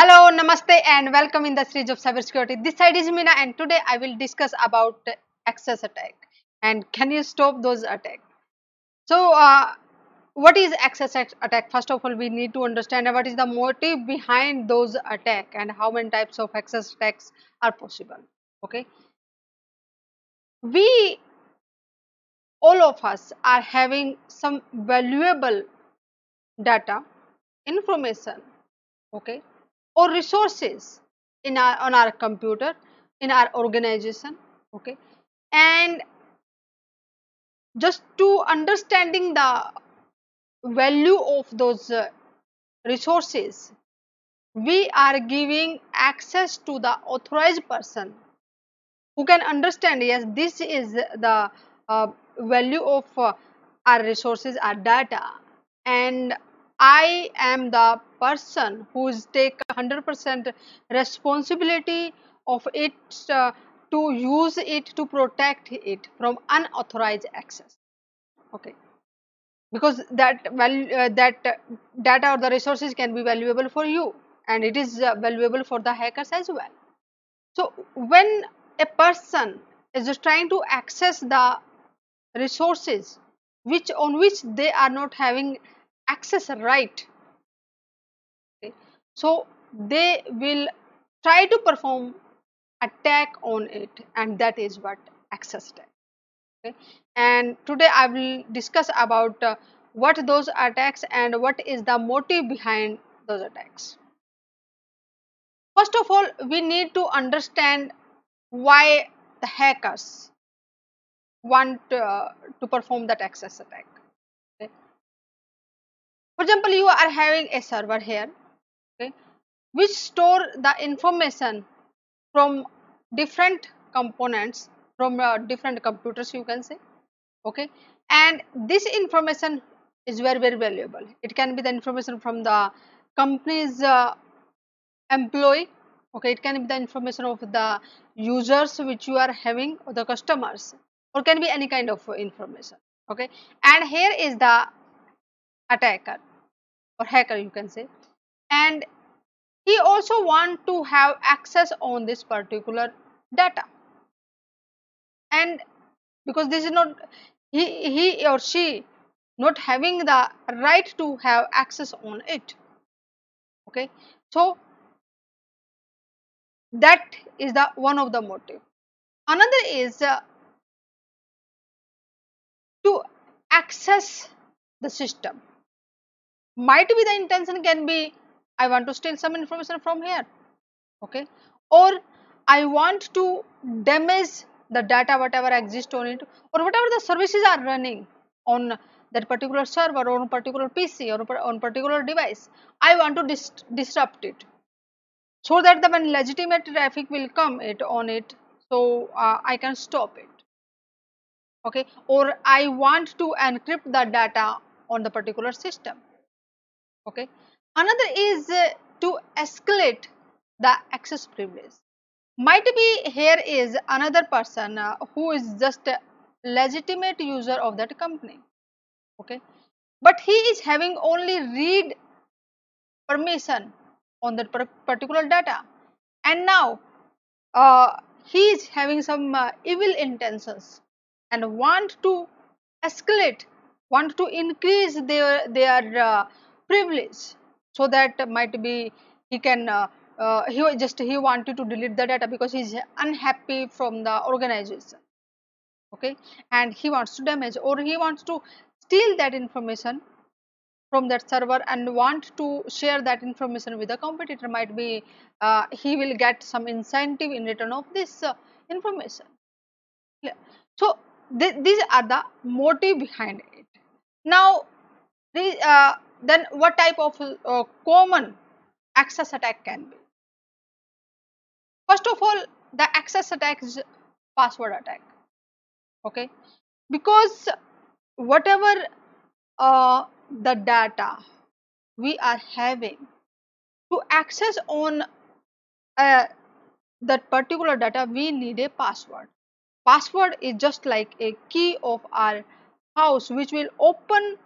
Hello, Namaste and welcome in the series of cybersecurity. This side is Meena and today I will discuss about access attack and can you stop those attacks. So, uh, what is access attack? First of all, we need to understand what is the motive behind those attack and how many types of access attacks are possible. Okay. We, all of us are having some valuable data, information, okay, or resources in our on our computer in our organization okay? And just to understanding the value of those uh, resources we are giving access to the authorized person who can understand yes this is the uh, value of uh, our resources our data. And I am the person who is take 100% responsibility of it uh, to use it to protect it from unauthorized access. Okay, because that value uh, that data or the resources can be valuable for you and it is uh, valuable for the hackers as well. So when a person is trying to access the resources which on which they are not having access right. Okay. so they will try to perform attack on it and that is what access attack okay. And today i will discuss about uh, what those attacks and what is the motive behind those attacks. First of all we need to understand why the hackers want uh, to perform that access attack for example, you are having a server here, okay, which store the information from different components from uh, different computers you can say okay and this information is very very valuable. It can be the information from the company's uh, employee okay it can be the information of the users which you are having or the customers or can be any kind of information okay and here is the attacker or hacker you can say. And he also want to have access on this particular data. And because this is not he, he or she not having the right to have access on it. Okay? So that is the one of the motive. Another is uh, to access the system might be the intention can be I want to steal some information from here okay? Or I want to damage the data whatever exists on it or whatever the services are running on that particular server or on particular PC or on particular device. I want to dis disrupt it. So that the when legitimate traffic will come it on it so uh, I can stop it. Okay? Or I want to encrypt the data on the particular system okay. Another is uh, to escalate the access privilege. Might be here is another person uh, who is just a legitimate user of that company. Okay. But he is having only read permission on that particular data. And now uh, he is having some uh, evil intentions and want to escalate want to increase their their uh, privilege so that might be he can uh, uh, he just he wanted to delete the data because he's unhappy from the organization okay? And he wants to damage or he wants to steal that information from that server and want to share that information with the competitor. Might be uh, he will get some incentive in return of this uh, information. So th these are the motive behind it. Now the, uh, then what type of uh, common access attack can be? First of all, the access attack is password attack. Okay, because whatever uh, the data we are having to access on uh, that particular data, we need a password. Password is just like a key of our house which will open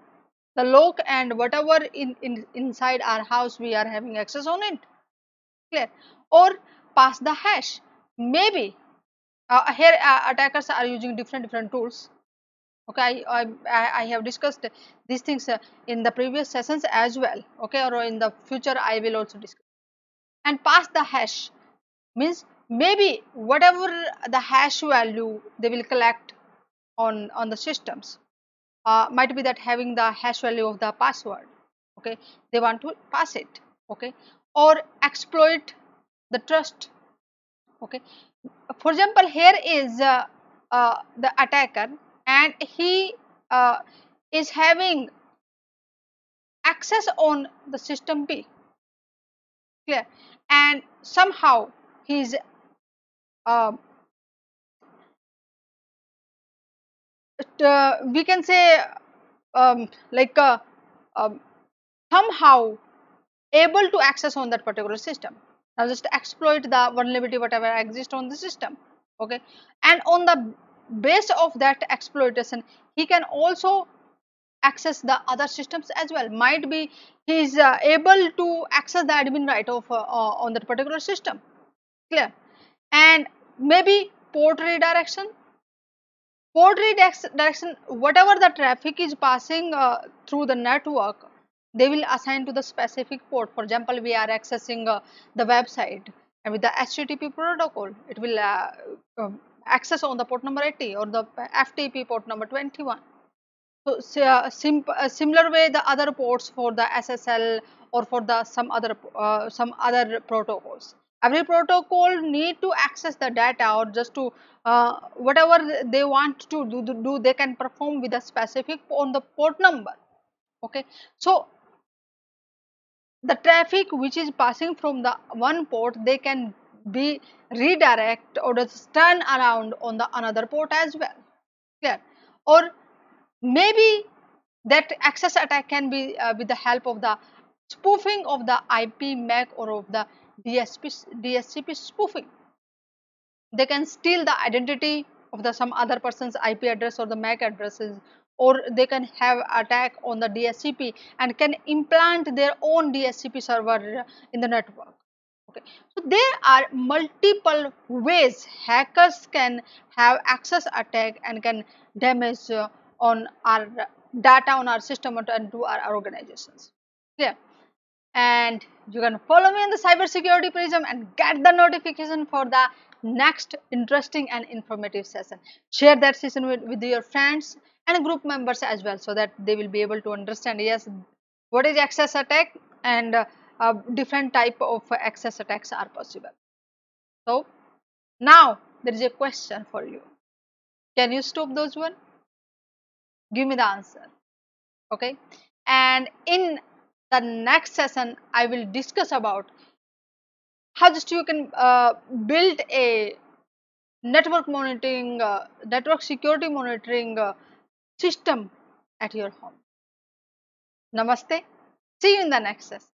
the lock and whatever in, in inside our house we are having access on it. Clear? Or pass the hash. Maybe uh, here uh, attackers are using different different tools. Okay I, I, I have discussed these things uh, in the previous sessions as well. Okay or in the future I will also discuss. And pass the hash. Means maybe whatever the hash value they will collect on on the systems uh, might be that having the hash value of the password okay? They want to pass it okay? Or exploit the trust okay? For example here is uh, uh, the attacker and he uh, is having access on the system B clear? And somehow he's uh, uh, we can say um, like uh, um, somehow able to access on that particular system. Now just exploit the vulnerability whatever exists on the system okay? And on the base of that exploitation he can also access the other systems as well. Might be he is uh, able to access the admin right of uh, uh, on that particular system. Clear? And maybe port redirection port redirection whatever the traffic is passing uh, through the network they will assign to the specific port. For example we are accessing uh, the website and with the http protocol it will uh, um, access on the port number 80 or the ftp port number 21 so uh, sim similar way the other ports for the ssl or for the some other uh, some other protocols every protocol need to access the data or just to uh, whatever they want to do, do, they can perform with a specific on the port number okay? So the traffic which is passing from the one port they can be redirect or just turn around on the another port as well clear? Or maybe that access attack can be uh, with the help of the spoofing of the IP MAC or of the DSP, DSCP spoofing. They can steal the identity of the some other person's IP address or the MAC addresses or they can have attack on the DSCP and can implant their own DSCP server in the network. Okay. So there are multiple ways hackers can have access attack and can damage uh, on our data on our system and to our organizations. Clear? And you can follow me on the cybersecurity prism and get the notification for the next interesting and informative session. Share that session with, with your friends and group members as well so that they will be able to understand yes what is access attack and uh, uh, different type of access attacks are possible. So now there is a question for you. Can you stop those one? Give me the answer. Okay. And in the next session, I will discuss about how just you can uh, build a network monitoring, uh, network security monitoring uh, system at your home. Namaste. See you in the next session.